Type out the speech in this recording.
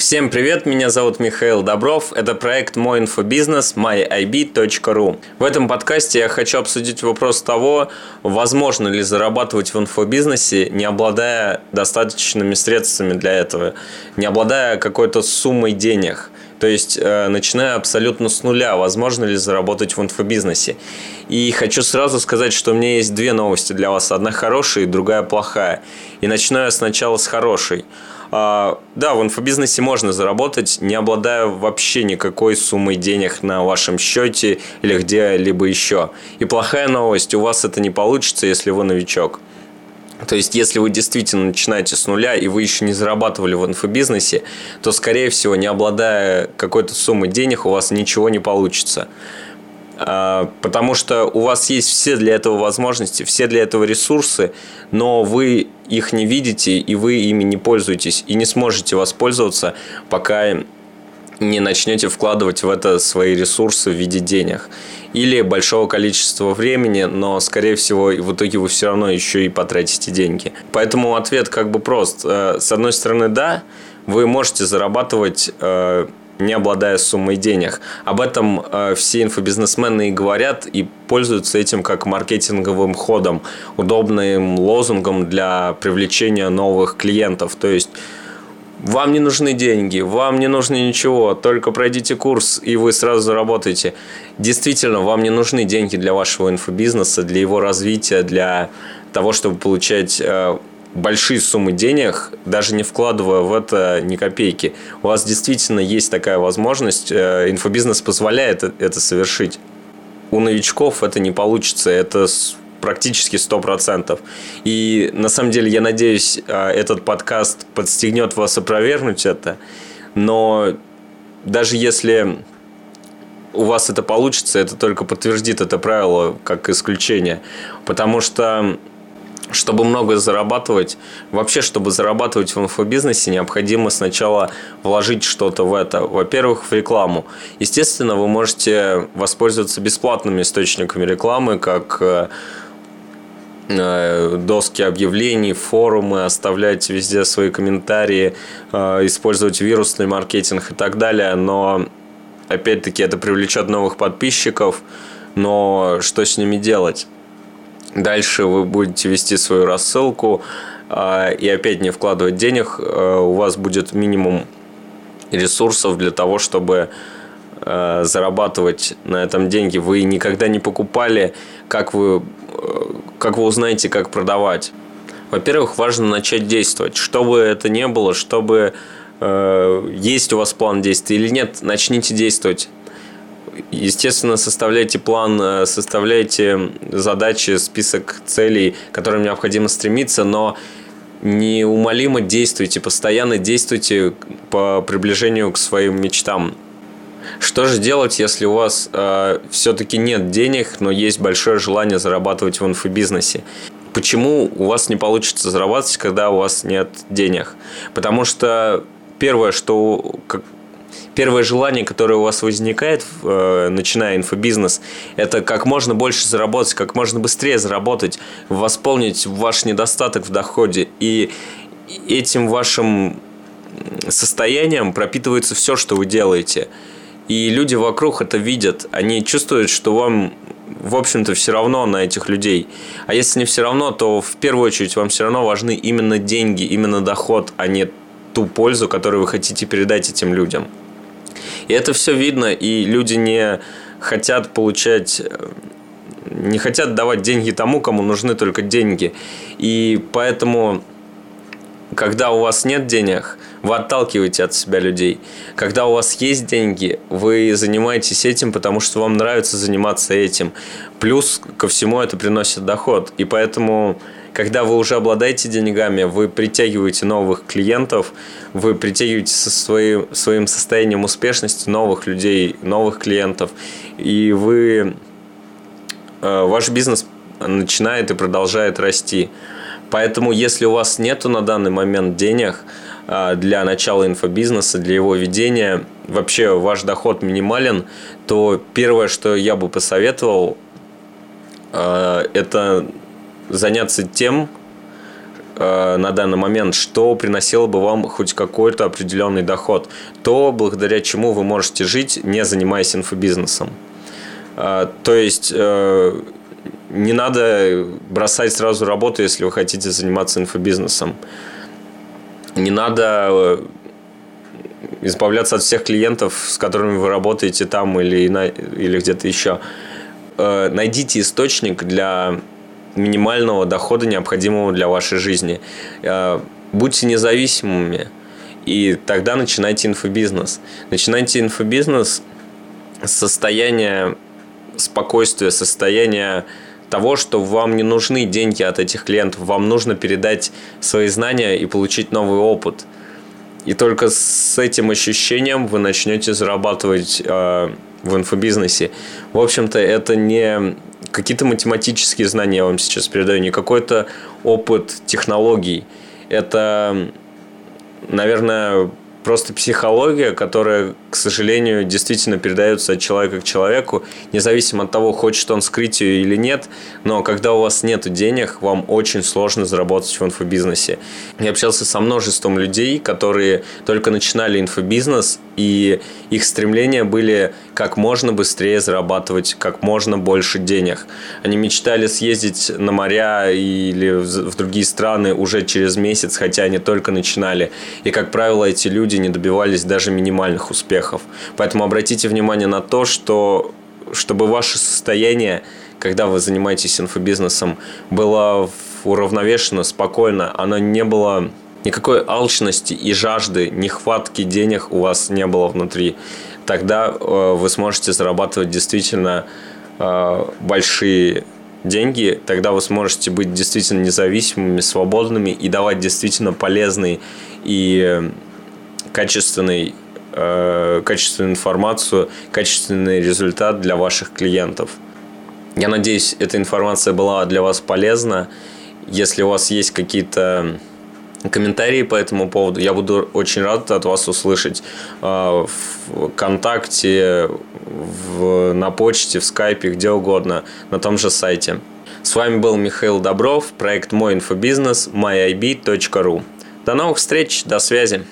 Всем привет, меня зовут Михаил Добров. Это проект Мой инфобизнес myib.ru. В этом подкасте я хочу обсудить вопрос того, возможно ли зарабатывать в инфобизнесе, не обладая достаточными средствами для этого, не обладая какой-то суммой денег. То есть, э, начиная абсолютно с нуля, возможно ли заработать в инфобизнесе. И хочу сразу сказать, что у меня есть две новости для вас. Одна хорошая и другая плохая. И начну я сначала с хорошей. А, да, в инфобизнесе можно заработать, не обладая вообще никакой суммой денег на вашем счете или где-либо еще. И плохая новость, у вас это не получится, если вы новичок. То есть, если вы действительно начинаете с нуля и вы еще не зарабатывали в инфобизнесе, то, скорее всего, не обладая какой-то суммой денег, у вас ничего не получится. А, потому что у вас есть все для этого возможности, все для этого ресурсы, но вы их не видите и вы ими не пользуетесь и не сможете воспользоваться, пока не начнете вкладывать в это свои ресурсы в виде денег или большого количества времени, но, скорее всего, в итоге вы все равно еще и потратите деньги. Поэтому ответ как бы прост. Э, с одной стороны, да, вы можете зарабатывать э, не обладая суммой денег. Об этом э, все инфобизнесмены и говорят, и пользуются этим как маркетинговым ходом, удобным лозунгом для привлечения новых клиентов. То есть вам не нужны деньги, вам не нужно ничего, только пройдите курс, и вы сразу заработаете. Действительно, вам не нужны деньги для вашего инфобизнеса, для его развития, для того, чтобы получать э, большие суммы денег, даже не вкладывая в это ни копейки. У вас действительно есть такая возможность, э, инфобизнес позволяет это совершить. У новичков это не получится, это практически 100%. И на самом деле я надеюсь, э, этот подкаст подстегнет вас опровергнуть это, но даже если у вас это получится, это только подтвердит это правило как исключение. Потому что чтобы много зарабатывать, вообще, чтобы зарабатывать в инфобизнесе, необходимо сначала вложить что-то в это. Во-первых, в рекламу. Естественно, вы можете воспользоваться бесплатными источниками рекламы, как э, доски объявлений, форумы, оставлять везде свои комментарии, э, использовать вирусный маркетинг и так далее. Но, опять-таки, это привлечет новых подписчиков. Но что с ними делать? Дальше вы будете вести свою рассылку а, и опять не вкладывать денег. У вас будет минимум ресурсов для того, чтобы зарабатывать на этом деньги. Вы никогда не покупали, как вы, как вы узнаете, как продавать. Во-первых, важно начать действовать. Что бы это ни было, чтобы есть у вас план действий или нет, начните действовать. Естественно, составляйте план, э, составляйте задачи, список целей, к которым необходимо стремиться, но неумолимо действуйте, постоянно действуйте по приближению к своим мечтам. Что же делать, если у вас э, все-таки нет денег, но есть большое желание зарабатывать в инфобизнесе? Почему у вас не получится зарабатывать, когда у вас нет денег? Потому что первое, что первое желание, которое у вас возникает, э, начиная инфобизнес, это как можно больше заработать, как можно быстрее заработать, восполнить ваш недостаток в доходе. И этим вашим состоянием пропитывается все, что вы делаете. И люди вокруг это видят. Они чувствуют, что вам, в общем-то, все равно на этих людей. А если не все равно, то в первую очередь вам все равно важны именно деньги, именно доход, а не ту пользу, которую вы хотите передать этим людям. И это все видно, и люди не хотят получать не хотят давать деньги тому, кому нужны только деньги. И поэтому, когда у вас нет денег, вы отталкиваете от себя людей. Когда у вас есть деньги, вы занимаетесь этим, потому что вам нравится заниматься этим. Плюс ко всему это приносит доход. И поэтому когда вы уже обладаете деньгами, вы притягиваете новых клиентов, вы притягиваете со своим, своим состоянием успешности новых людей, новых клиентов, и вы, э, ваш бизнес начинает и продолжает расти. Поэтому, если у вас нету на данный момент денег э, для начала инфобизнеса, для его ведения, вообще ваш доход минимален, то первое, что я бы посоветовал, э, это заняться тем, э, на данный момент, что приносило бы вам хоть какой-то определенный доход, то благодаря чему вы можете жить, не занимаясь инфобизнесом. То есть э, не надо бросать сразу работу, если вы хотите заниматься инфобизнесом. Не надо э, избавляться от всех клиентов, с которыми вы работаете там или, или где-то еще. Э, найдите источник для минимального дохода, необходимого для вашей жизни. Э, будьте независимыми, и тогда начинайте инфобизнес. Начинайте инфобизнес с состояния спокойствия, состояния того, что вам не нужны деньги от этих клиентов, вам нужно передать свои знания и получить новый опыт. И только с этим ощущением вы начнете зарабатывать э, в инфобизнесе. В общем-то, это не какие-то математические знания я вам сейчас передаю, не какой-то опыт технологий. Это, наверное, просто психология, которая, к сожалению, действительно передается от человека к человеку, независимо от того, хочет он скрыть ее или нет, но когда у вас нет денег, вам очень сложно заработать в инфобизнесе. Я общался со множеством людей, которые только начинали инфобизнес, и их стремления были как можно быстрее зарабатывать как можно больше денег. Они мечтали съездить на моря или в другие страны уже через месяц, хотя они только начинали. И, как правило, эти люди не добивались даже минимальных успехов. Поэтому обратите внимание на то, что чтобы ваше состояние, когда вы занимаетесь инфобизнесом, было уравновешено, спокойно, оно не было никакой алчности и жажды, нехватки денег у вас не было внутри, тогда э, вы сможете зарабатывать действительно э, большие деньги, тогда вы сможете быть действительно независимыми, свободными и давать действительно полезный и качественный качественную информацию, качественный результат для ваших клиентов. Я надеюсь, эта информация была для вас полезна. Если у вас есть какие-то комментарии по этому поводу. Я буду очень рад от вас услышать а, в ВКонтакте, в, на почте, в скайпе, где угодно, на том же сайте. С вами был Михаил Добров, проект Мой инфобизнес, myib.ru. До новых встреч, до связи.